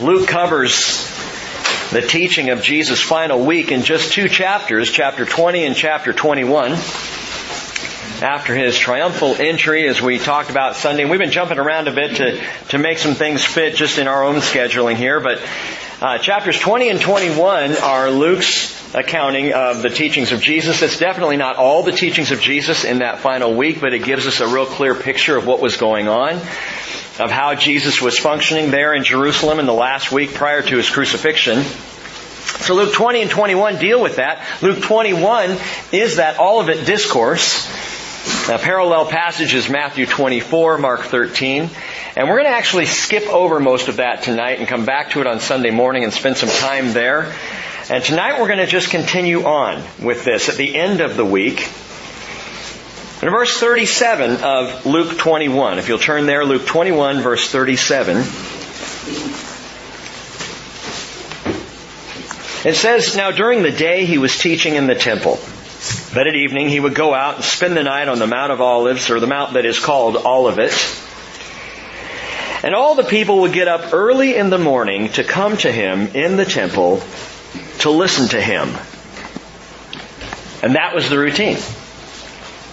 Luke covers the teaching of Jesus' final week in just two chapters, chapter 20 and chapter 21. After his triumphal entry, as we talked about Sunday, we've been jumping around a bit to, to make some things fit just in our own scheduling here, but uh, chapters 20 and 21 are Luke's accounting of the teachings of Jesus. It's definitely not all the teachings of Jesus in that final week, but it gives us a real clear picture of what was going on of how Jesus was functioning there in Jerusalem in the last week prior to his crucifixion. So Luke 20 and 21 deal with that. Luke 21 is that Olivet discourse. A parallel passage is Matthew 24, Mark 13. And we're going to actually skip over most of that tonight and come back to it on Sunday morning and spend some time there. And tonight we're going to just continue on with this at the end of the week. In verse 37 of Luke 21, if you'll turn there, Luke 21 verse 37. It says, Now during the day he was teaching in the temple. But at evening he would go out and spend the night on the Mount of Olives, or the mount that is called Olivet. And all the people would get up early in the morning to come to him in the temple to listen to him. And that was the routine.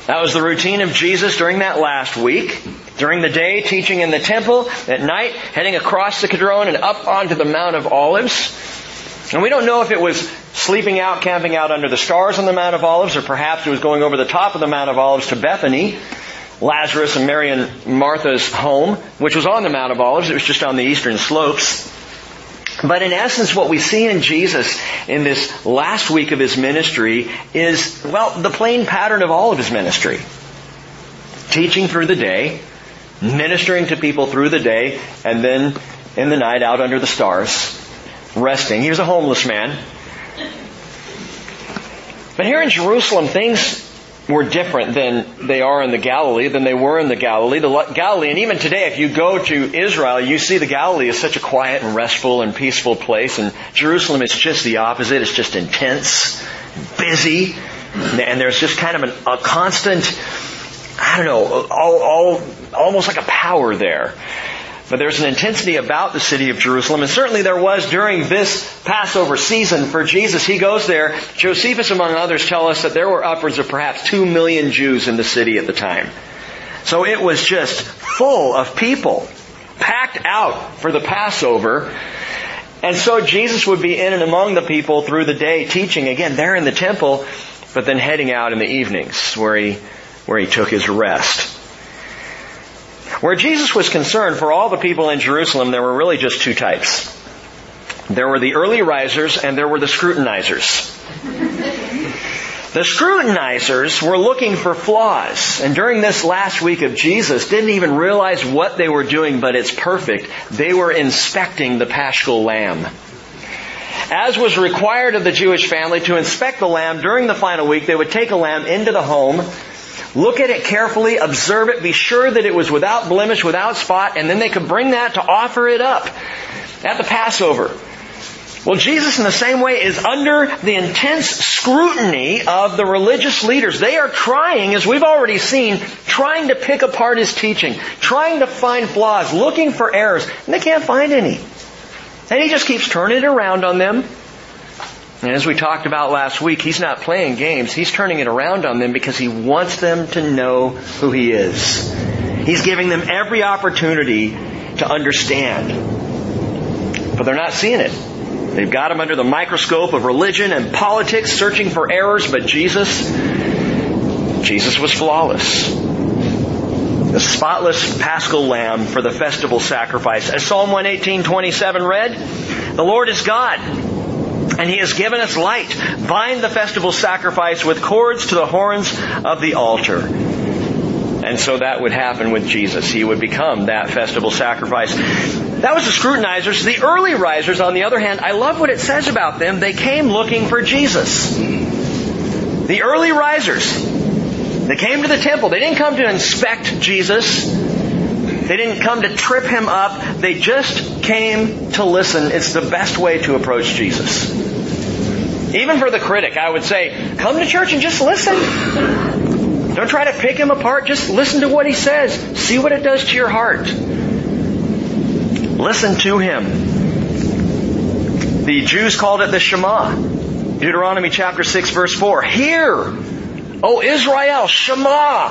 That was the routine of Jesus during that last week. During the day, teaching in the temple. At night, heading across the Kidron and up onto the Mount of Olives. And we don't know if it was sleeping out, camping out under the stars on the Mount of Olives, or perhaps it was going over the top of the Mount of Olives to Bethany, Lazarus and Mary and Martha's home, which was on the Mount of Olives. It was just on the eastern slopes. But in essence, what we see in Jesus in this last week of his ministry is, well, the plain pattern of all of his ministry. Teaching through the day, ministering to people through the day, and then in the night out under the stars, resting. He was a homeless man. But here in Jerusalem, things were different than they are in the Galilee, than they were in the Galilee. The Galilee, and even today, if you go to Israel, you see the Galilee is such a quiet and restful and peaceful place, and Jerusalem is just the opposite. It's just intense, busy, and there's just kind of an, a constant, I don't know, all, all, almost like a power there. But there's an intensity about the city of Jerusalem, and certainly there was during this Passover season for Jesus. He goes there. Josephus, among others, tell us that there were upwards of perhaps two million Jews in the city at the time. So it was just full of people, packed out for the Passover. And so Jesus would be in and among the people through the day teaching, again, there in the temple, but then heading out in the evenings where he, where he took his rest. Where Jesus was concerned for all the people in Jerusalem, there were really just two types. There were the early risers and there were the scrutinizers. The scrutinizers were looking for flaws, and during this last week of Jesus, didn't even realize what they were doing, but it's perfect. They were inspecting the paschal lamb. As was required of the Jewish family to inspect the lamb during the final week, they would take a lamb into the home, Look at it carefully, observe it, be sure that it was without blemish, without spot, and then they could bring that to offer it up at the Passover. Well, Jesus in the same way is under the intense scrutiny of the religious leaders. They are trying, as we've already seen, trying to pick apart his teaching, trying to find flaws, looking for errors, and they can't find any. And he just keeps turning it around on them, and as we talked about last week, he's not playing games. He's turning it around on them because he wants them to know who he is. He's giving them every opportunity to understand. But they're not seeing it. They've got him under the microscope of religion and politics, searching for errors, but Jesus, Jesus was flawless. The spotless paschal lamb for the festival sacrifice. As Psalm 118:27 read, the Lord is God and he has given us light. Bind the festival sacrifice with cords to the horns of the altar. And so that would happen with Jesus. He would become that festival sacrifice. That was the scrutinizers. The early risers, on the other hand, I love what it says about them. They came looking for Jesus. The early risers. They came to the temple. They didn't come to inspect Jesus. They didn't come to trip him up. They just came to listen. It's the best way to approach Jesus. Even for the critic, I would say, come to church and just listen. Don't try to pick him apart. Just listen to what he says. See what it does to your heart. Listen to him. The Jews called it the Shema. Deuteronomy chapter 6 verse 4. Hear, O Israel, Shema,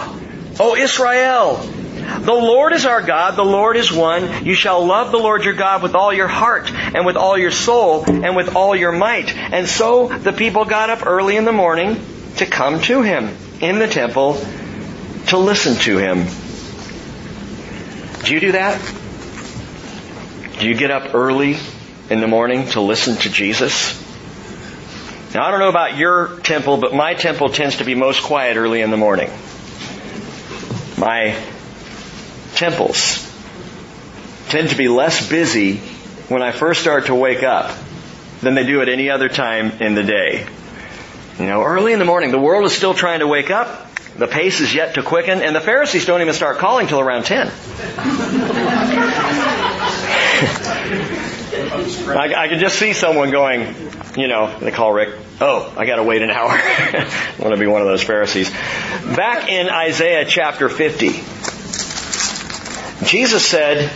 O Israel. The Lord is our God, the Lord is one. You shall love the Lord your God with all your heart and with all your soul and with all your might. And so the people got up early in the morning to come to him in the temple to listen to him. Do you do that? Do you get up early in the morning to listen to Jesus? Now I don't know about your temple, but my temple tends to be most quiet early in the morning. My temples tend to be less busy when I first start to wake up than they do at any other time in the day. You know, early in the morning, the world is still trying to wake up. The pace is yet to quicken, and the Pharisees don't even start calling till around 10. I, I can just see someone going, you know, they call Rick, oh, I gotta wait an hour. I want to be one of those Pharisees. Back in Isaiah chapter 50, Jesus said,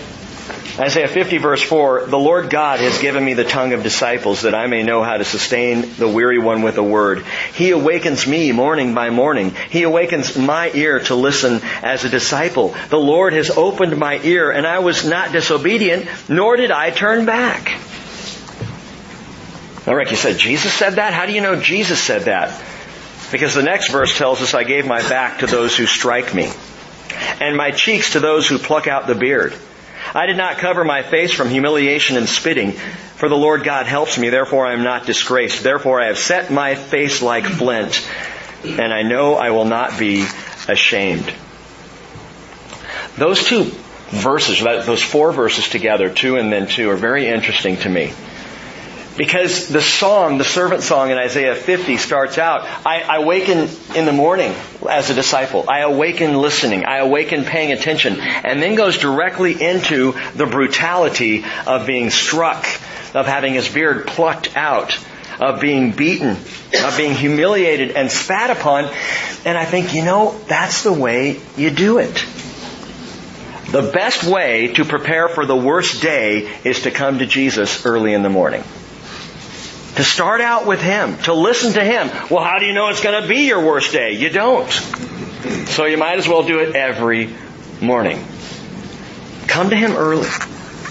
Isaiah 50 verse 4, the Lord God has given me the tongue of disciples that I may know how to sustain the weary one with a word. He awakens me morning by morning. He awakens my ear to listen as a disciple. The Lord has opened my ear and I was not disobedient, nor did I turn back. Now Rick, you said Jesus said that? How do you know Jesus said that? Because the next verse tells us, I gave my back to those who strike me, and my cheeks to those who pluck out the beard. I did not cover my face from humiliation and spitting, for the Lord God helps me, therefore I am not disgraced. Therefore I have set my face like flint, and I know I will not be ashamed. Those two verses, those four verses together, two and then two, are very interesting to me. Because the song, the servant song in Isaiah 50 starts out, I, I awaken in the morning as a disciple. I awaken listening. I awaken paying attention. And then goes directly into the brutality of being struck, of having his beard plucked out, of being beaten, of being humiliated and spat upon. And I think, you know, that's the way you do it. The best way to prepare for the worst day is to come to Jesus early in the morning. To start out with Him, to listen to Him. Well, how do you know it's going to be your worst day? You don't. So you might as well do it every morning. Come to Him early.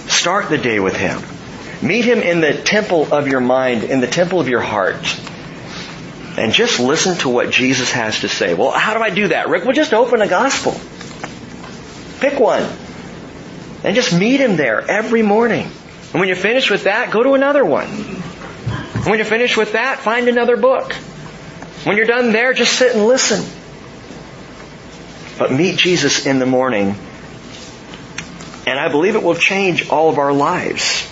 Start the day with Him. Meet Him in the temple of your mind, in the temple of your heart. And just listen to what Jesus has to say. Well, how do I do that, Rick? Well, just open a gospel. Pick one. And just meet Him there every morning. And when you're finished with that, go to another one. When you're finished with that, find another book. When you're done there, just sit and listen. But meet Jesus in the morning. And I believe it will change all of our lives.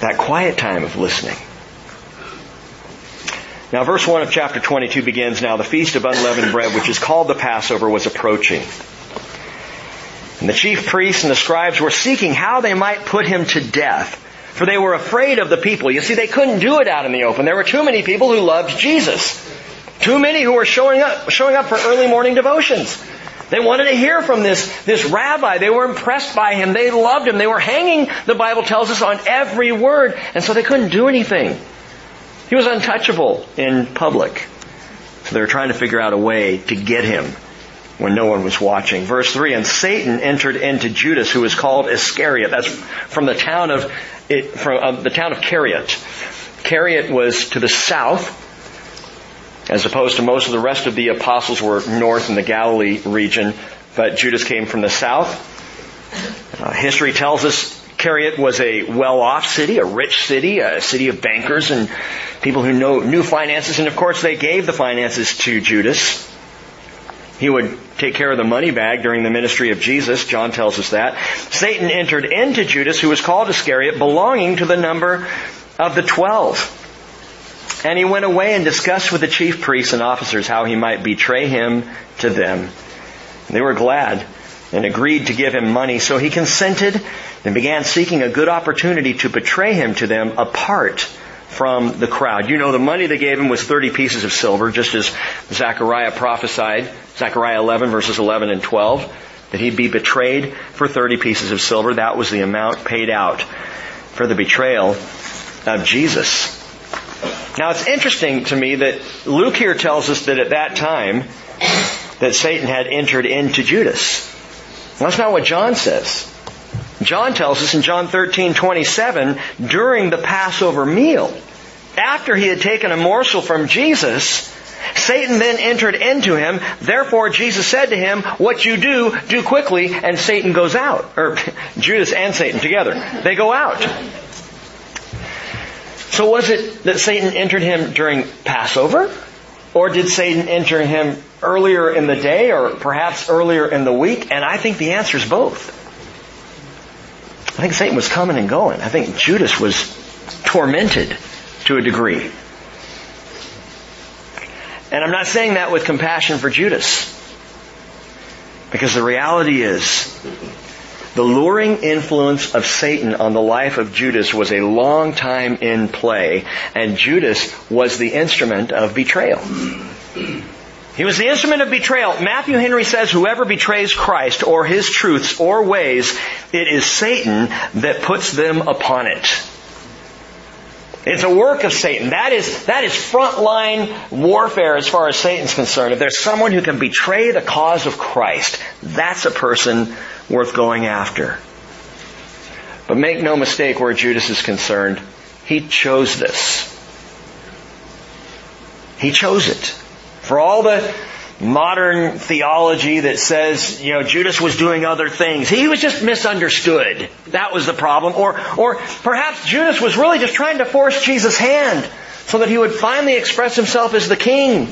That quiet time of listening. Now verse 1 of chapter 22 begins, Now the feast of unleavened bread, which is called the Passover, was approaching. And the chief priests and the scribes were seeking how they might put him to death for they were afraid of the people. You see, they couldn't do it out in the open. There were too many people who loved Jesus. Too many who were showing up, showing up for early morning devotions. They wanted to hear from this, this rabbi. They were impressed by him. They loved him. They were hanging, the Bible tells us, on every word. And so they couldn't do anything. He was untouchable in public. So they were trying to figure out a way to get him when no one was watching. Verse 3, and Satan entered into Judas, who was called Iscariot. That's from the town of from uh, the town of Kerioth. Kerioth was to the south, as opposed to most of the rest of the apostles were north in the Galilee region, but Judas came from the south. Uh, history tells us Kerioth was a well-off city, a rich city, a city of bankers and people who know, knew finances, and of course they gave the finances to Judas. He would take care of the money bag during the ministry of Jesus. John tells us that. Satan entered into Judas, who was called Iscariot, belonging to the number of the twelve. And he went away and discussed with the chief priests and officers how he might betray him to them. They were glad and agreed to give him money, so he consented and began seeking a good opportunity to betray him to them apart from the crowd. You know, the money they gave him was 30 pieces of silver, just as Zechariah prophesied, Zechariah 11 verses 11 and 12, that he'd be betrayed for 30 pieces of silver. That was the amount paid out for the betrayal of Jesus. Now it's interesting to me that Luke here tells us that at that time that Satan had entered into Judas. That's not what John says. John tells us in John 13, 27, during the Passover meal, after he had taken a morsel from Jesus, Satan then entered into him. Therefore, Jesus said to him, what you do, do quickly, and Satan goes out. Or Judas and Satan together. They go out. So was it that Satan entered him during Passover? Or did Satan enter him earlier in the day or perhaps earlier in the week? And I think the answer is both. I think Satan was coming and going. I think Judas was tormented to a degree. And I'm not saying that with compassion for Judas. Because the reality is, the luring influence of Satan on the life of Judas was a long time in play, and Judas was the instrument of betrayal. He was the instrument of betrayal. Matthew Henry says whoever betrays Christ or his truths or ways, it is Satan that puts them upon it. It's a work of Satan. That is, that is frontline warfare as far as Satan's concerned. If there's someone who can betray the cause of Christ, that's a person worth going after. But make no mistake where Judas is concerned. He chose this. He chose it. For all the modern theology that says, you know, Judas was doing other things. He was just misunderstood. That was the problem. Or, or perhaps Judas was really just trying to force Jesus' hand so that he would finally express himself as the king.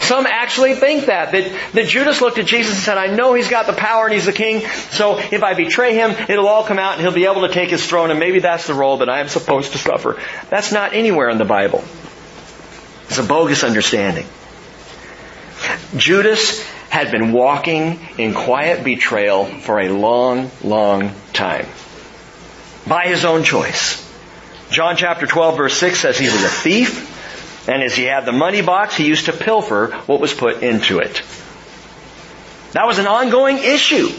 Some actually think that, that, that Judas looked at Jesus and said, I know he's got the power and he's the king, so if I betray him, it'll all come out and he'll be able to take his throne and maybe that's the role that I am supposed to suffer. That's not anywhere in the Bible. It's a bogus understanding. Judas had been walking in quiet betrayal for a long, long time. By his own choice. John chapter 12 verse 6 says he was a thief, and as he had the money box, he used to pilfer what was put into it. That was an ongoing issue.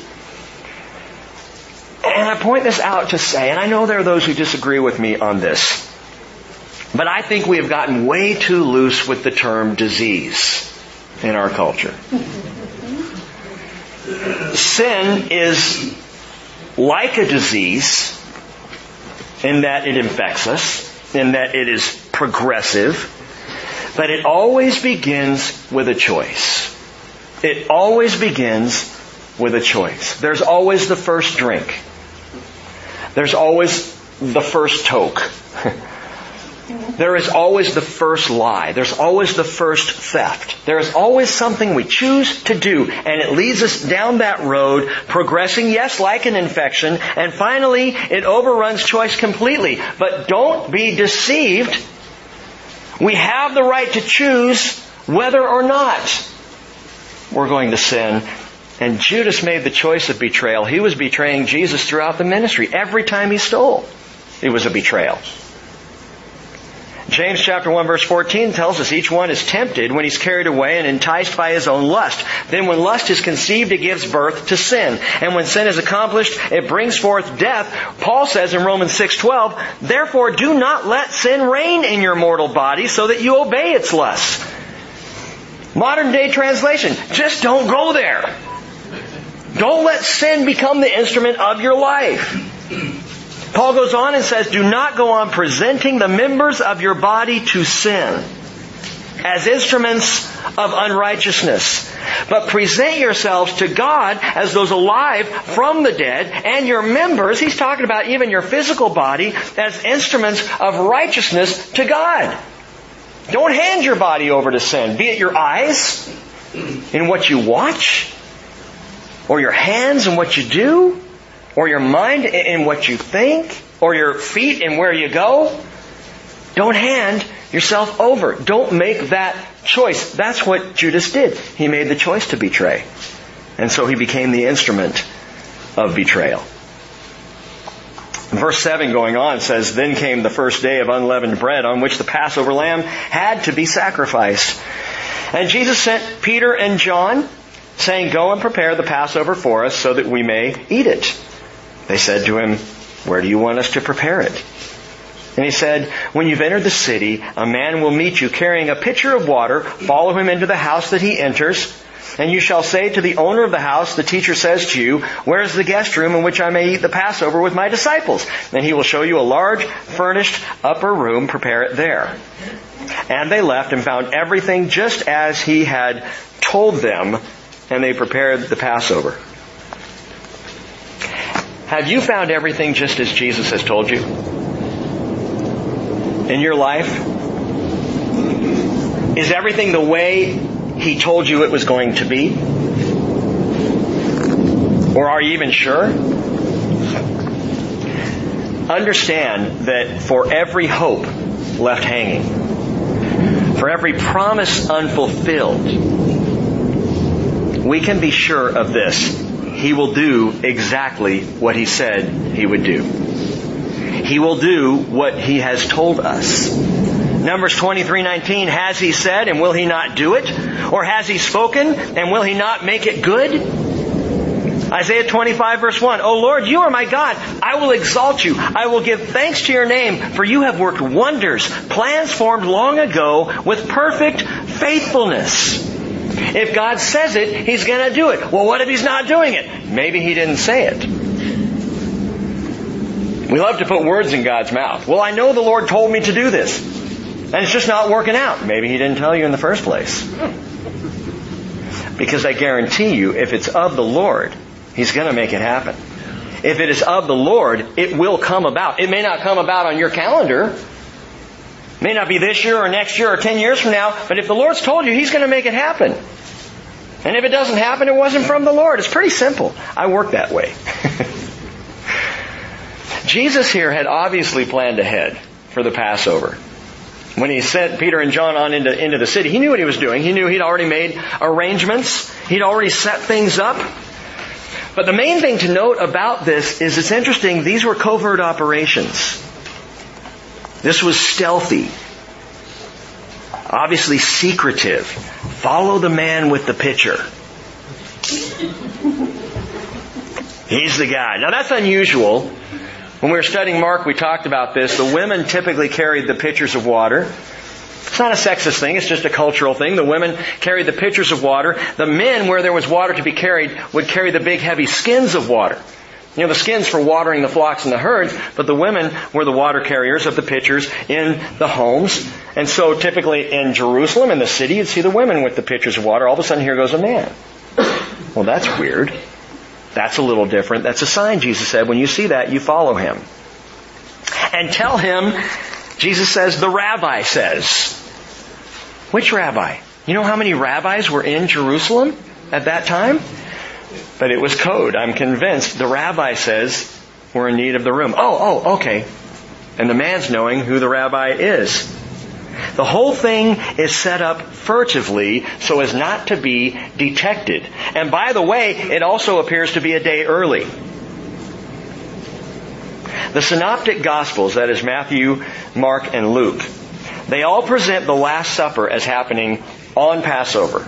And I point this out to say, and I know there are those who disagree with me on this, but I think we have gotten way too loose with the term disease in our culture. Sin is like a disease in that it infects us, in that it is progressive, but it always begins with a choice. It always begins with a choice. There's always the first drink. There's always the first toke. There is always the first lie. There's always the first theft. There is always something we choose to do, and it leads us down that road, progressing, yes, like an infection, and finally it overruns choice completely. But don't be deceived. We have the right to choose whether or not we're going to sin. And Judas made the choice of betrayal. He was betraying Jesus throughout the ministry. Every time he stole, it was a betrayal. James chapter 1 verse 14 tells us each one is tempted when he's carried away and enticed by his own lust. Then when lust is conceived, it gives birth to sin. And when sin is accomplished, it brings forth death. Paul says in Romans 6:12, "Therefore do not let sin reign in your mortal body so that you obey its lusts." Modern day translation, just don't go there. Don't let sin become the instrument of your life. Paul goes on and says, do not go on presenting the members of your body to sin as instruments of unrighteousness, but present yourselves to God as those alive from the dead and your members, he's talking about even your physical body, as instruments of righteousness to God. Don't hand your body over to sin, be it your eyes in what you watch, or your hands in what you do, or your mind in what you think, or your feet in where you go. Don't hand yourself over. Don't make that choice. That's what Judas did. He made the choice to betray. And so he became the instrument of betrayal. Verse 7 going on says, Then came the first day of unleavened bread on which the Passover lamb had to be sacrificed. And Jesus sent Peter and John saying, Go and prepare the Passover for us so that we may eat it. They said to him, Where do you want us to prepare it? And he said, When you've entered the city, a man will meet you carrying a pitcher of water. Follow him into the house that he enters. And you shall say to the owner of the house, the teacher says to you, where is the guest room in which I may eat the Passover with my disciples? And he will show you a large, furnished upper room. Prepare it there. And they left and found everything just as he had told them, and they prepared the Passover. Have you found everything just as Jesus has told you? In your life? Is everything the way He told you it was going to be? Or are you even sure? Understand that for every hope left hanging, for every promise unfulfilled, we can be sure of this. He will do exactly what He said He would do. He will do what He has told us. Numbers 23:19 has he said and will he not do it? Or has he spoken and will he not make it good? Isaiah 25 verse 1 O Lord you are my God. I will exalt you. I will give thanks to your name for you have worked wonders plans formed long ago with perfect faithfulness if God says it, He's going to do it. Well, what if He's not doing it? Maybe He didn't say it. We love to put words in God's mouth. Well, I know the Lord told me to do this. And it's just not working out. Maybe He didn't tell you in the first place. Because I guarantee you, if it's of the Lord, He's going to make it happen. If it is of the Lord, it will come about. It may not come about on your calendar. May not be this year or next year or 10 years from now, but if the Lord's told you, He's going to make it happen. And if it doesn't happen, it wasn't from the Lord. It's pretty simple. I work that way. Jesus here had obviously planned ahead for the Passover. When he sent Peter and John on into, into the city, he knew what he was doing. He knew he'd already made arrangements. He'd already set things up. But the main thing to note about this is it's interesting, these were covert operations. This was stealthy. Obviously secretive. Follow the man with the pitcher. He's the guy. Now that's unusual. When we were studying Mark, we talked about this. The women typically carried the pitchers of water. It's not a sexist thing, it's just a cultural thing. The women carried the pitchers of water. The men, where there was water to be carried, would carry the big heavy skins of water. You know, the skins for watering the flocks and the herds, but the women were the water carriers of the pitchers in the homes. And so typically in Jerusalem, in the city, you'd see the women with the pitchers of water. All of a sudden here goes a man. Well, that's weird. That's a little different. That's a sign, Jesus said. When you see that, you follow him. And tell him, Jesus says, the rabbi says. Which rabbi? You know how many rabbis were in Jerusalem at that time? But it was code. I'm convinced. The rabbi says, we're in need of the room. Oh, oh, okay. And the man's knowing who the rabbi is. The whole thing is set up furtively so as not to be detected. And by the way, it also appears to be a day early. The synoptic gospels, that is Matthew, Mark, and Luke, they all present the Last Supper as happening on Passover.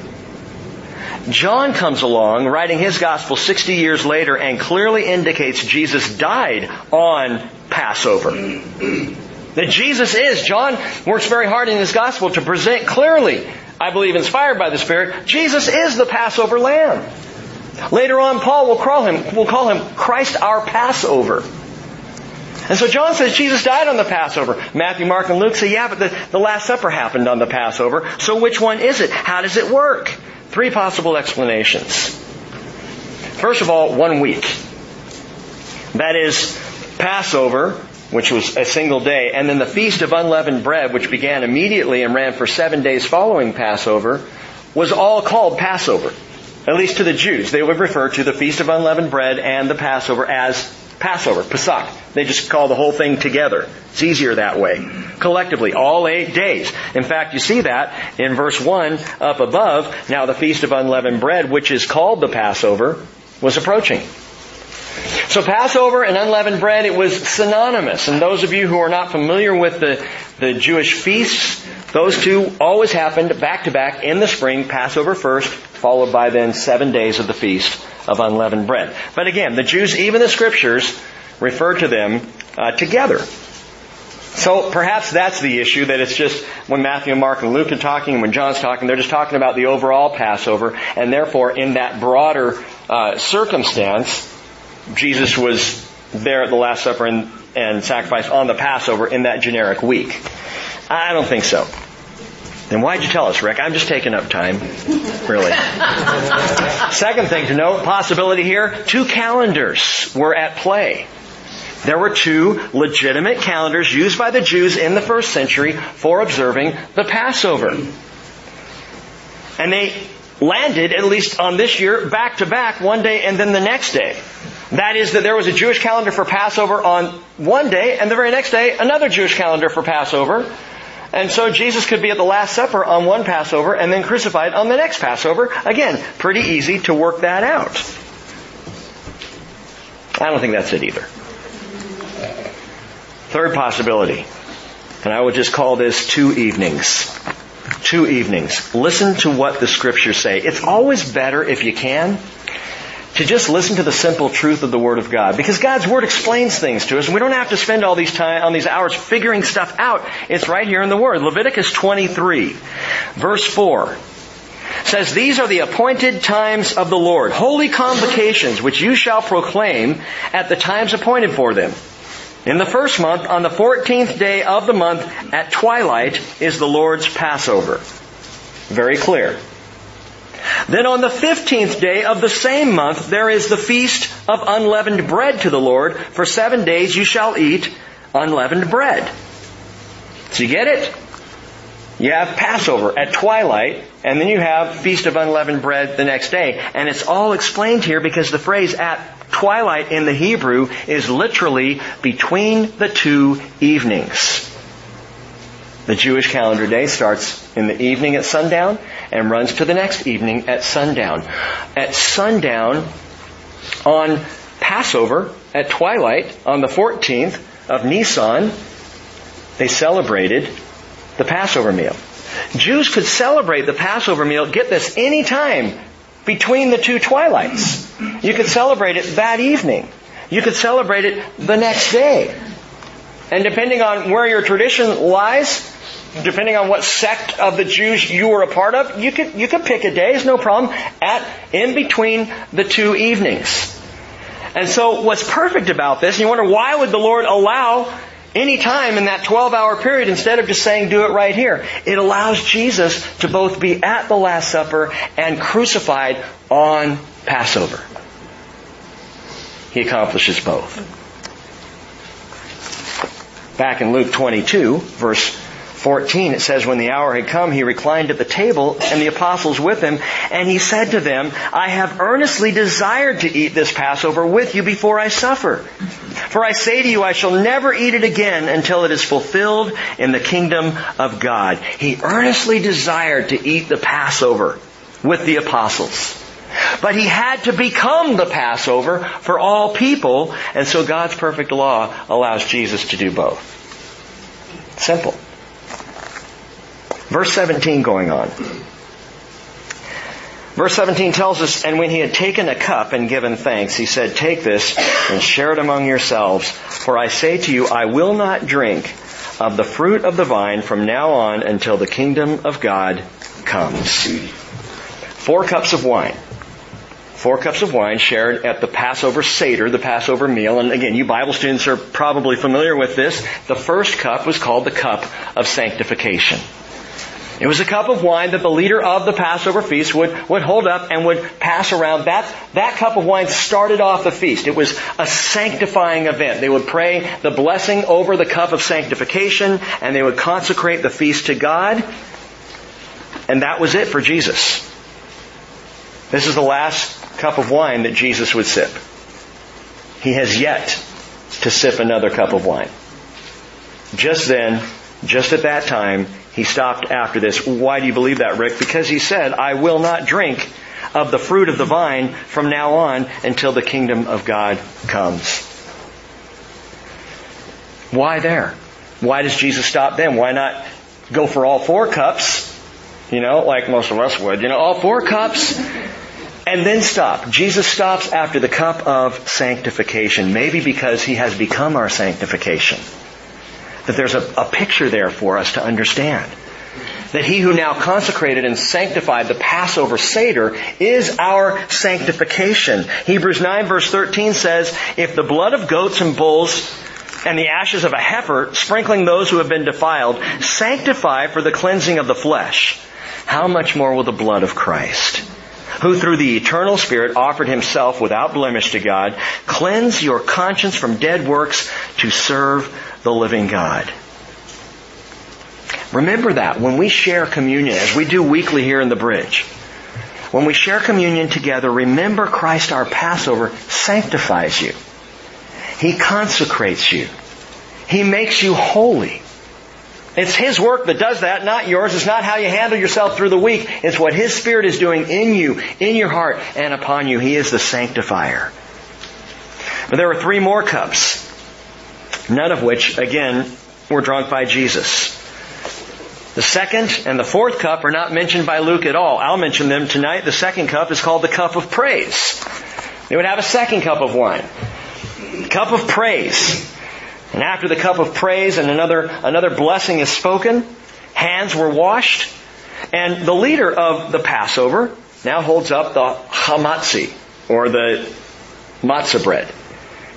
John comes along, writing his gospel 60 years later, and clearly indicates Jesus died on Passover. That Jesus is, John works very hard in his gospel to present clearly, I believe inspired by the Spirit, Jesus is the Passover lamb. Later on, Paul will call him, will call him Christ our Passover. And so John says Jesus died on the Passover. Matthew, Mark, and Luke say, yeah, but the, the Last Supper happened on the Passover. So which one is it? How does it work? Three possible explanations. First of all, one week. That is Passover, which was a single day, and then the Feast of Unleavened Bread, which began immediately and ran for seven days following Passover, was all called Passover. At least to the Jews. They would refer to the Feast of Unleavened Bread and the Passover as Passover, Pesach. They just call the whole thing together. It's easier that way. Collectively, all eight days. In fact, you see that in verse 1 up above. Now the Feast of Unleavened Bread, which is called the Passover, was approaching. So Passover and unleavened bread, it was synonymous. And those of you who are not familiar with the, the Jewish feasts, those two always happened back to back in the spring, Passover first, followed by then seven days of the feast of unleavened bread. But again, the Jews, even the scriptures, refer to them uh, together. So perhaps that's the issue, that it's just when Matthew, and Mark, and Luke are talking, and when John's talking, they're just talking about the overall Passover, and therefore in that broader uh, circumstance, Jesus was there at the Last Supper and, and sacrificed on the Passover in that generic week. I don't think so. Then why'd you tell us, Rick? I'm just taking up time. Really. Second thing to note, possibility here, two calendars were at play. There were two legitimate calendars used by the Jews in the first century for observing the Passover. And they landed, at least on this year, back to back, one day and then the next day. That is that there was a Jewish calendar for Passover on one day, and the very next day, another Jewish calendar for Passover. And so Jesus could be at the Last Supper on one Passover and then crucified on the next Passover. Again, pretty easy to work that out. I don't think that's it either. Third possibility, and I would just call this two evenings. Two evenings. Listen to what the scriptures say. It's always better if you can to just listen to the simple truth of the Word of God. Because God's Word explains things to us, and we don't have to spend all these time, on these hours figuring stuff out. It's right here in the Word. Leviticus 23, verse 4 says, These are the appointed times of the Lord, holy convocations, which you shall proclaim at the times appointed for them. In the first month, on the 14th day of the month, at twilight, is the Lord's Passover. Very clear. Then on the 15th day of the same month, there is the feast of unleavened bread to the Lord. For seven days you shall eat unleavened bread. So you get it? You have Passover at twilight, and then you have Feast of Unleavened Bread the next day. And it's all explained here because the phrase at twilight in the Hebrew is literally between the two evenings. The Jewish calendar day starts in the evening at sundown and runs to the next evening at sundown. At sundown on Passover at twilight on the 14th of Nisan, they celebrated the Passover meal. Jews could celebrate the Passover meal, get this, any time between the two twilights. You could celebrate it that evening. You could celebrate it the next day. And depending on where your tradition lies, depending on what sect of the Jews you were a part of, you could, you could pick a day, it's no problem, at, in between the two evenings. And so what's perfect about this, and you wonder why would the Lord allow any time in that 12 hour period instead of just saying do it right here. It allows Jesus to both be at the Last Supper and crucified on Passover. He accomplishes both. Back in Luke 22, verse 14, it says, When the hour had come, he reclined at the table and the apostles with him, and he said to them, I have earnestly desired to eat this Passover with you before I suffer. For I say to you, I shall never eat it again until it is fulfilled in the kingdom of God. He earnestly desired to eat the Passover with the apostles. But he had to become the Passover for all people, and so God's perfect law allows Jesus to do both. Simple. Verse 17 going on. Verse 17 tells us, And when he had taken a cup and given thanks, he said, Take this and share it among yourselves, for I say to you, I will not drink of the fruit of the vine from now on until the kingdom of God comes. Four cups of wine. Four cups of wine shared at the Passover Seder, the Passover meal. And again, you Bible students are probably familiar with this. The first cup was called the cup of sanctification. It was a cup of wine that the leader of the Passover feast would, would hold up and would pass around. That, that cup of wine started off the feast. It was a sanctifying event. They would pray the blessing over the cup of sanctification and they would consecrate the feast to God. And that was it for Jesus. This is the last cup of wine that Jesus would sip. He has yet to sip another cup of wine. Just then, just at that time, he stopped after this. Why do you believe that, Rick? Because he said, I will not drink of the fruit of the vine from now on until the kingdom of God comes. Why there? Why does Jesus stop then? Why not go for all four cups? You know, like most of us would. You know, all four cups and then stop. Jesus stops after the cup of sanctification, maybe because he has become our sanctification. That there's a, a picture there for us to understand. That he who now consecrated and sanctified the Passover Seder is our sanctification. Hebrews 9 verse 13 says, if the blood of goats and bulls and the ashes of a heifer, sprinkling those who have been defiled, sanctify for the cleansing of the flesh, how much more will the blood of Christ, who through the eternal Spirit offered himself without blemish to God, cleanse your conscience from dead works to serve the living God. Remember that when we share communion, as we do weekly here in the bridge, when we share communion together, remember Christ our Passover sanctifies you. He consecrates you. He makes you holy. It's His work that does that, not yours. It's not how you handle yourself through the week. It's what His Spirit is doing in you, in your heart, and upon you. He is the sanctifier. But there are three more cups, none of which, again, were drunk by Jesus. The second and the fourth cup are not mentioned by Luke at all. I'll mention them tonight. The second cup is called the cup of praise. They would have a second cup of wine. Cup of praise. And after the cup of praise and another, another blessing is spoken, hands were washed, and the leader of the Passover now holds up the hamatzi, or the matzah bread.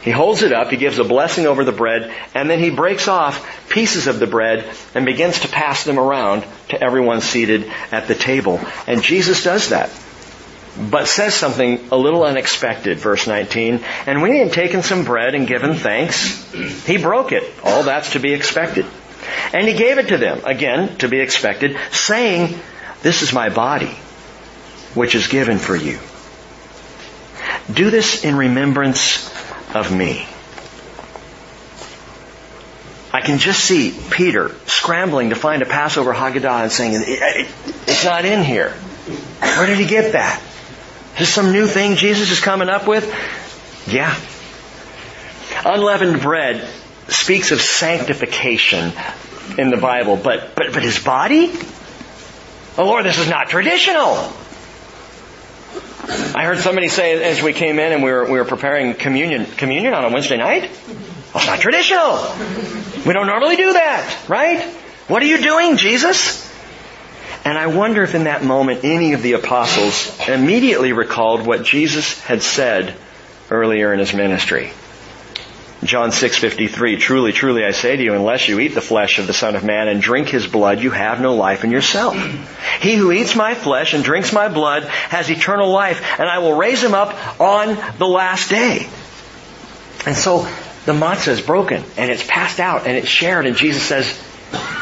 He holds it up, he gives a blessing over the bread, and then he breaks off pieces of the bread and begins to pass them around to everyone seated at the table. And Jesus does that but says something a little unexpected, verse 19. And when he had taken some bread and given thanks, he broke it. All that's to be expected. And he gave it to them, again, to be expected, saying, This is my body, which is given for you. Do this in remembrance of me. I can just see Peter scrambling to find a Passover Haggadah and saying, it's not in here. Where did he get that? Is this some new thing Jesus is coming up with? Yeah. Unleavened bread speaks of sanctification in the Bible, but, but, but his body? Oh Lord, this is not traditional. I heard somebody say as we came in and we were, we were preparing communion, communion on a Wednesday night? Oh, it's not traditional. We don't normally do that, right? What are you doing, Jesus? And I wonder if in that moment any of the apostles immediately recalled what Jesus had said earlier in his ministry. John 6:53 Truly truly I say to you unless you eat the flesh of the son of man and drink his blood you have no life in yourself. He who eats my flesh and drinks my blood has eternal life and I will raise him up on the last day. And so the matzah is broken and it's passed out and it's shared and Jesus says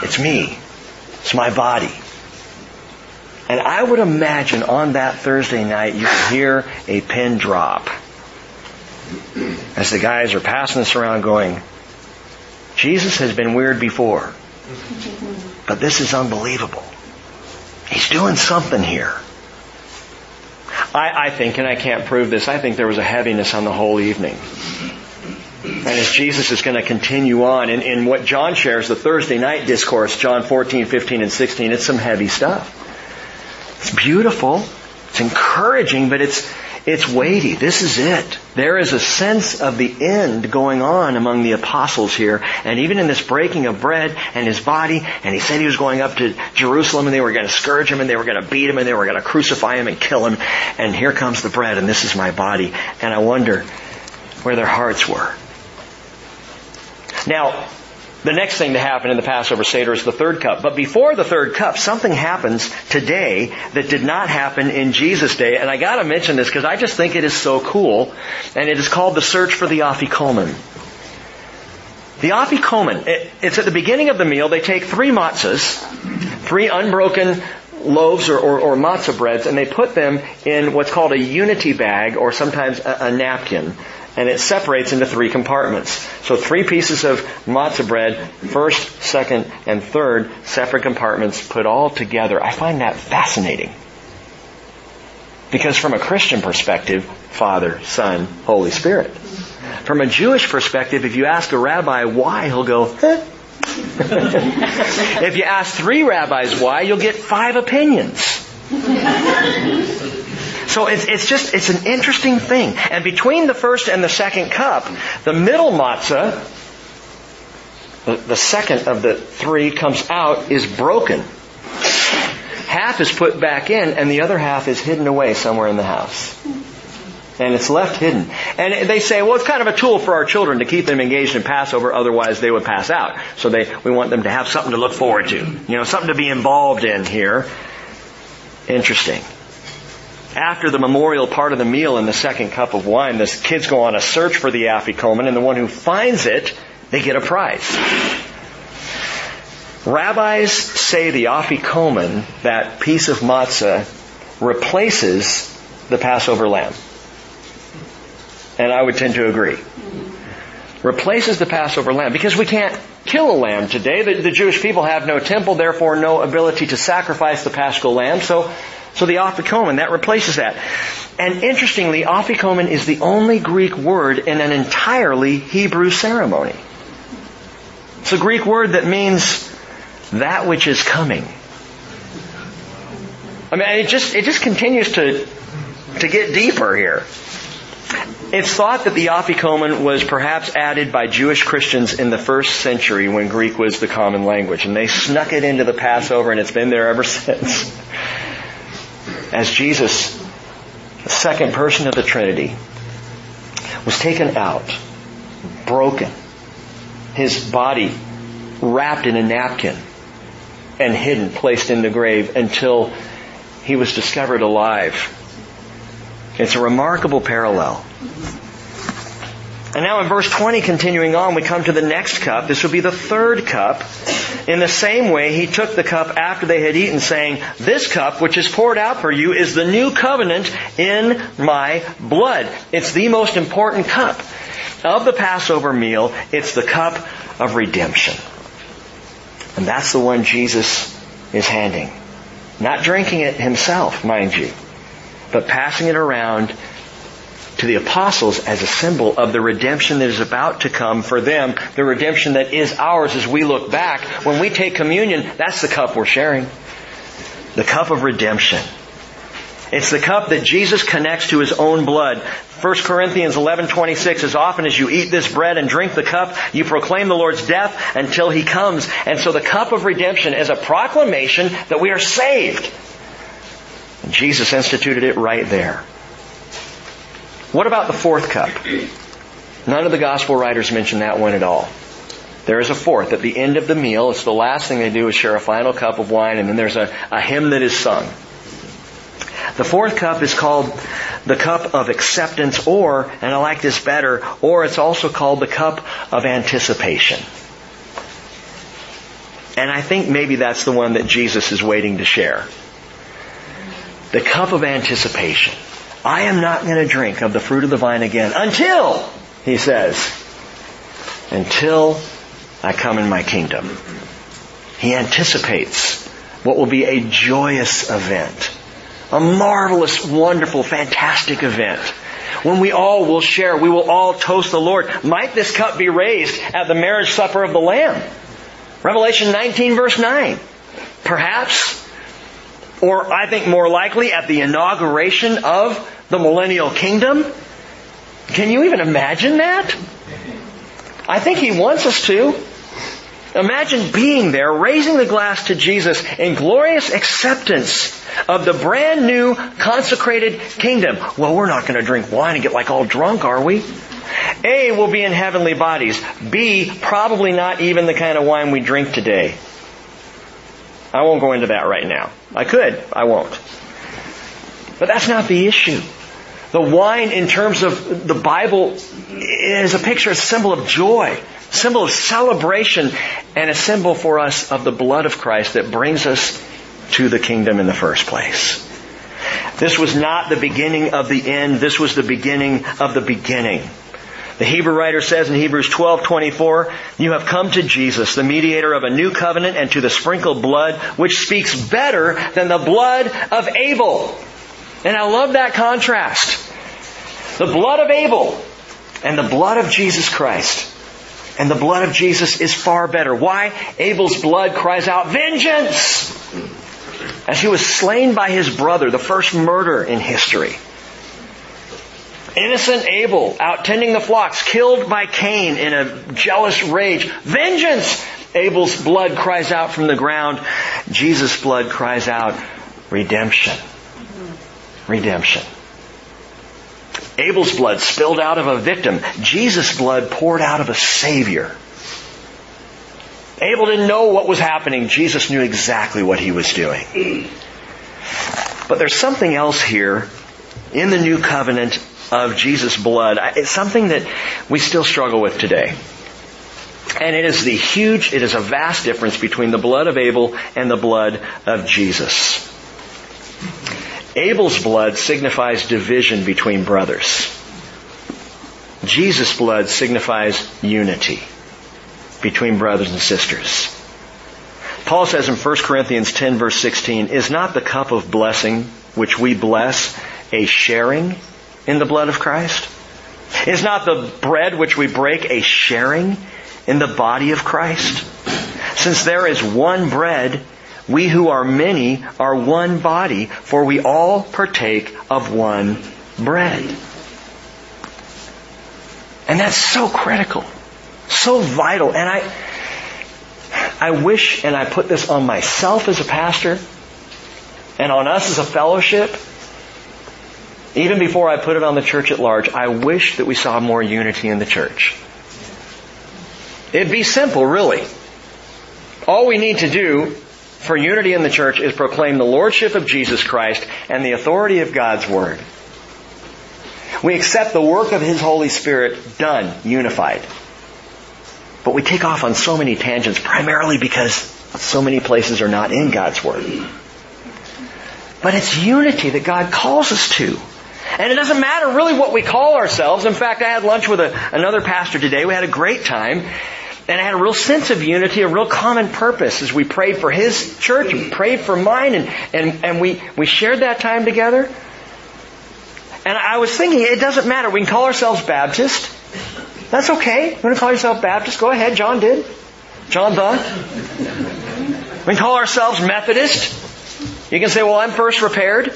it's me. It's my body. And I would imagine on that Thursday night you could hear a pin drop as the guys are passing this around going, Jesus has been weird before, but this is unbelievable. He's doing something here. I, I think, and I can't prove this, I think there was a heaviness on the whole evening. And as Jesus is going to continue on in, in what John shares, the Thursday night discourse, John 14, 15, and 16, it's some heavy stuff. It's beautiful. It's encouraging, but it's, it's weighty. This is it. There is a sense of the end going on among the apostles here. And even in this breaking of bread and his body, and he said he was going up to Jerusalem and they were going to scourge him and they were going to beat him and they were going to crucify him and kill him. And here comes the bread and this is my body. And I wonder where their hearts were. Now, the next thing to happen in the Passover Seder is the third cup. But before the third cup, something happens today that did not happen in Jesus' day. And I gotta mention this because I just think it is so cool. And it is called the search for the afikomen. The afikomen, it, it's at the beginning of the meal. They take three matzahs, three unbroken loaves or, or, or, matzah breads, and they put them in what's called a unity bag or sometimes a, a napkin and it separates into three compartments. So three pieces of matzah bread, first, second, and third, separate compartments put all together. I find that fascinating. Because from a Christian perspective, Father, Son, Holy Spirit. From a Jewish perspective, if you ask a rabbi why, he'll go, if you ask three rabbis why, you'll get five opinions. So it's, it's just, it's an interesting thing. And between the first and the second cup, the middle matzah, The, the second of the three comes out is broken. Half is put back in and the other half is hidden away somewhere in the house. And it's left hidden. And they say, well, it's kind of a tool for our children to keep them engaged in Passover, otherwise they would pass out. So they, we want them to have something to look forward to. You know, something to be involved in here. Interesting. After the memorial part of the meal and the second cup of wine, the kids go on a search for the afikomen, and the one who finds it, they get a prize. Rabbis say the afikomen, that piece of matzah, replaces the Passover lamb. And I would tend to agree. Replaces the Passover lamb because we can't kill a lamb today. The, the Jewish people have no temple, therefore no ability to sacrifice the paschal lamb. So, so the afikomen, that replaces that. And interestingly, afikomen is the only Greek word in an entirely Hebrew ceremony. It's a Greek word that means that which is coming. I mean, it just, it just continues to, to get deeper here. It's thought that the afikomen was perhaps added by Jewish Christians in the first century when Greek was the common language, and they snuck it into the Passover, and it's been there ever since. As Jesus, the second person of the Trinity, was taken out, broken, his body wrapped in a napkin, and hidden, placed in the grave until he was discovered alive. It's a remarkable parallel. And now in verse 20, continuing on, we come to the next cup. This will be the third cup. In the same way, he took the cup after they had eaten, saying, This cup, which is poured out for you, is the new covenant in my blood. It's the most important cup of the Passover meal. It's the cup of redemption. And that's the one Jesus is handing. Not drinking it himself, mind you, but passing it around to the apostles as a symbol of the redemption that is about to come for them, the redemption that is ours as we look back. When we take communion, that's the cup we're sharing. The cup of redemption. It's the cup that Jesus connects to his own blood. 1 Corinthians 11:26 as often as you eat this bread and drink the cup you proclaim the Lord's death until he comes and so the cup of redemption is a proclamation that we are saved Jesus instituted it right there what about the fourth cup? None of the gospel writers mention that one at all. There is a fourth. At the end of the meal, it's the last thing they do is share a final cup of wine, and then there's a, a hymn that is sung. The fourth cup is called the cup of acceptance, or, and I like this better, or it's also called the cup of anticipation. And I think maybe that's the one that Jesus is waiting to share. The cup of anticipation. I am not going to drink of the fruit of the vine again until, he says, until I come in my kingdom. He anticipates what will be a joyous event. A marvelous, wonderful, fantastic event. When we all will share, we will all toast the Lord. Might this cup be raised at the marriage supper of the Lamb? Revelation 19 verse 9. Perhaps or I think more likely at the inauguration of the millennial kingdom. Can you even imagine that? I think he wants us to. Imagine being there, raising the glass to Jesus in glorious acceptance of the brand new consecrated kingdom. Well, we're not going to drink wine and get like all drunk, are we? A, will be in heavenly bodies. B, probably not even the kind of wine we drink today. I won't go into that right now. I could. I won't. But that's not the issue. The wine in terms of the Bible is a picture, a symbol of joy, symbol of celebration, and a symbol for us of the blood of Christ that brings us to the kingdom in the first place. This was not the beginning of the end. This was the beginning of the beginning. The Hebrew writer says in Hebrews 12:24, "You have come to Jesus, the mediator of a new covenant, and to the sprinkled blood, which speaks better than the blood of Abel." And I love that contrast. The blood of Abel and the blood of Jesus Christ. And the blood of Jesus is far better. Why? Abel's blood cries out, vengeance! As he was slain by his brother, the first murder in history. Innocent Abel out tending the flocks, killed by Cain in a jealous rage. Vengeance! Abel's blood cries out from the ground. Jesus' blood cries out redemption. Redemption. Abel's blood spilled out of a victim. Jesus' blood poured out of a savior. Abel didn't know what was happening. Jesus knew exactly what he was doing. But there's something else here in the new covenant of Jesus' blood. It's something that we still struggle with today. And it is the huge, it is a vast difference between the blood of Abel and the blood of Jesus. Abel's blood signifies division between brothers. Jesus' blood signifies unity between brothers and sisters. Paul says in 1 Corinthians 10 verse 16, is not the cup of blessing which we bless a sharing in the blood of Christ? Is not the bread which we break a sharing in the body of Christ? Since there is one bread, we who are many are one body, for we all partake of one bread. And that's so critical. So vital. And I, I wish, and I put this on myself as a pastor, and on us as a fellowship, even before I put it on the church at large, I wish that we saw more unity in the church. It'd be simple, really. All we need to do for unity in the church is proclaim the Lordship of Jesus Christ and the authority of God's Word. We accept the work of His Holy Spirit done, unified. But we take off on so many tangents primarily because so many places are not in God's Word. But it's unity that God calls us to. And it doesn't matter really what we call ourselves. In fact, I had lunch with a, another pastor today. We had a great time. And I had a real sense of unity, a real common purpose as we prayed for his church and prayed for mine and, and, and we, we shared that time together. And I was thinking, it doesn't matter. We can call ourselves Baptist. That's okay. You want to call yourself Baptist? Go ahead. John did. John the. We can call ourselves Methodist. You can say, well, I'm first repaired. you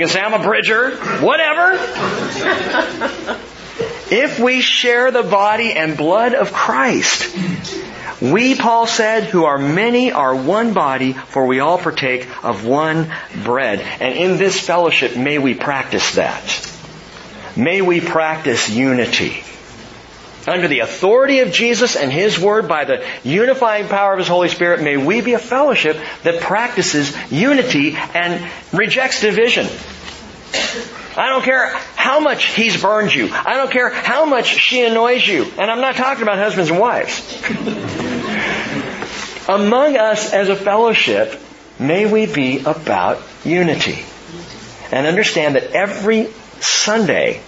can say, I'm a bridger. Whatever. If we share the body and blood of Christ, we, Paul said, who are many are one body, for we all partake of one bread. And in this fellowship, may we practice that. May we practice unity. Under the authority of Jesus and His Word by the unifying power of His Holy Spirit, may we be a fellowship that practices unity and rejects division. I don't care how much he's burned you. I don't care how much she annoys you. And I'm not talking about husbands and wives. Among us as a fellowship, may we be about unity. And understand that every Sunday,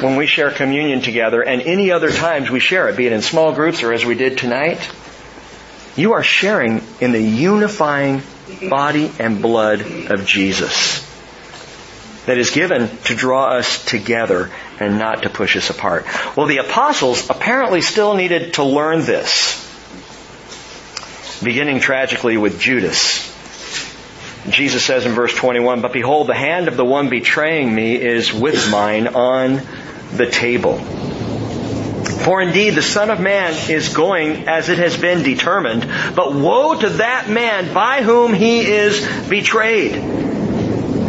when we share communion together, and any other times we share it, be it in small groups or as we did tonight, you are sharing in the unifying body and blood of Jesus that is given to draw us together and not to push us apart. Well, the apostles apparently still needed to learn this, beginning tragically with Judas. Jesus says in verse 21, But behold, the hand of the one betraying me is with mine on the table. For indeed the Son of Man is going as it has been determined, but woe to that man by whom he is betrayed.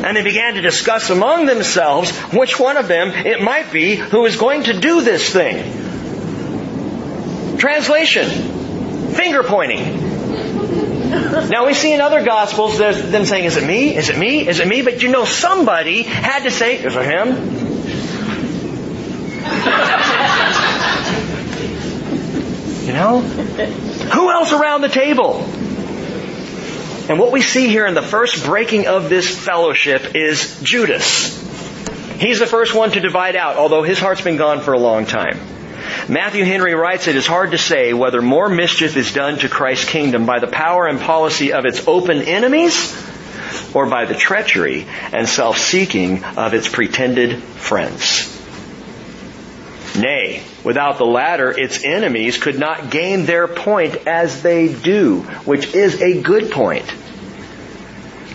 And they began to discuss among themselves which one of them it might be who is going to do this thing. Translation. Finger pointing. Now we see in other gospels them saying, is it me? Is it me? Is it me? But you know somebody had to say, is it him? you know? Who else around the table? And what we see here in the first breaking of this fellowship is Judas. He's the first one to divide out, although his heart's been gone for a long time. Matthew Henry writes, it is hard to say whether more mischief is done to Christ's kingdom by the power and policy of its open enemies or by the treachery and self-seeking of its pretended friends. Nay, without the latter, its enemies could not gain their point as they do, which is a good point.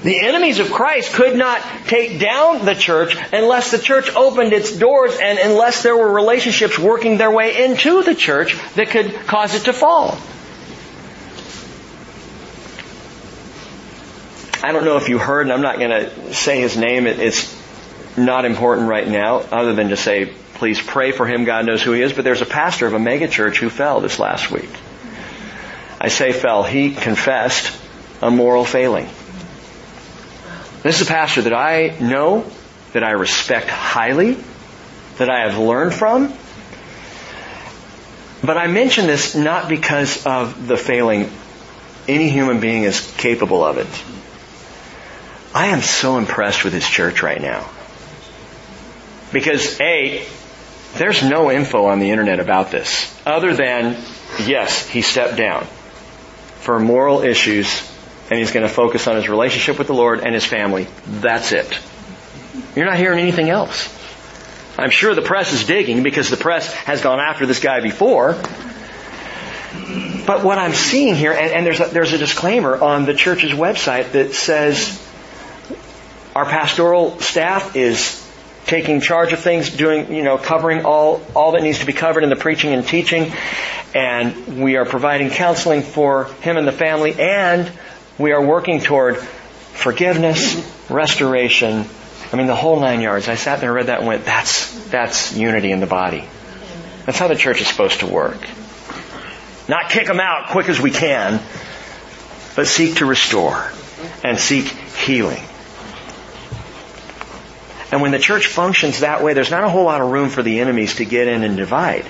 The enemies of Christ could not take down the church unless the church opened its doors and unless there were relationships working their way into the church that could cause it to fall. I don't know if you heard, and I'm not going to say his name. It's not important right now, other than to say, please pray for him. God knows who he is. But there's a pastor of a megachurch who fell this last week. I say fell. He confessed a moral failing. This is a pastor that I know, that I respect highly, that I have learned from. But I mention this not because of the failing. Any human being is capable of it. I am so impressed with his church right now. Because A, there's no info on the internet about this, other than, yes, he stepped down for moral issues and he's going to focus on his relationship with the Lord and his family. That's it. You're not hearing anything else. I'm sure the press is digging because the press has gone after this guy before. But what I'm seeing here, and, and there's, a, there's a disclaimer on the church's website that says our pastoral staff is taking charge of things, doing, you know, covering all, all that needs to be covered in the preaching and teaching. And we are providing counseling for him and the family and we are working toward forgiveness, restoration. I mean, the whole nine yards. I sat there and read that and went, that's, that's unity in the body. That's how the church is supposed to work. Not kick them out quick as we can, but seek to restore and seek healing. And when the church functions that way, there's not a whole lot of room for the enemies to get in and divide.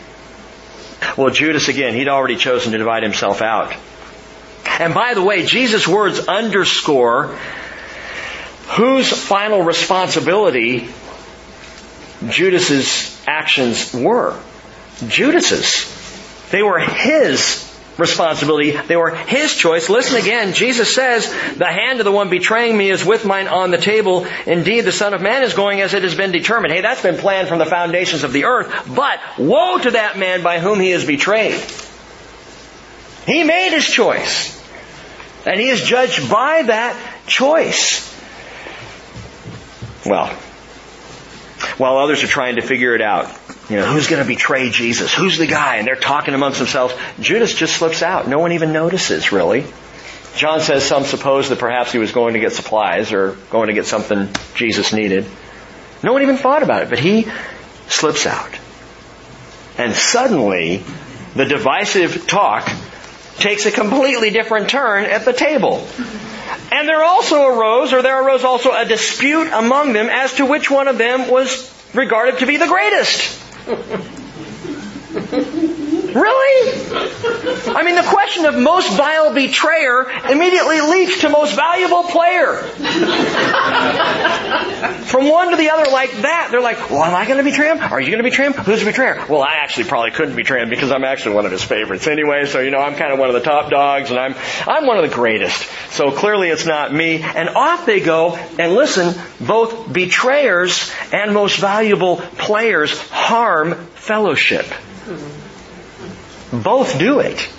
Well, Judas again, he'd already chosen to divide himself out. And by the way, Jesus' words underscore whose final responsibility Judas's actions were. Judas's. They were his responsibility. They were his choice. Listen again. Jesus says, the hand of the one betraying me is with mine on the table. Indeed, the Son of Man is going as it has been determined. Hey, that's been planned from the foundations of the earth. But woe to that man by whom he is betrayed. He made his choice. And he is judged by that choice. Well, while others are trying to figure it out, you know, who's going to betray Jesus? Who's the guy? And they're talking amongst themselves. Judas just slips out. No one even notices, really. John says some suppose that perhaps he was going to get supplies or going to get something Jesus needed. No one even thought about it, but he slips out. And suddenly, the divisive talk takes a completely different turn at the table. And there also arose, or there arose also a dispute among them as to which one of them was regarded to be the greatest. Thank you. Really? I mean, the question of most vile betrayer immediately leads to most valuable player. From one to the other like that, they're like, well, am I going to betray him? Are you going to betray him? Who's the betrayer? Well, I actually probably couldn't betray him because I'm actually one of his favorites anyway, so you know, I'm kind of one of the top dogs and I'm, I'm one of the greatest. So clearly it's not me. And off they go, and listen, both betrayers and most valuable players harm fellowship. Both do it.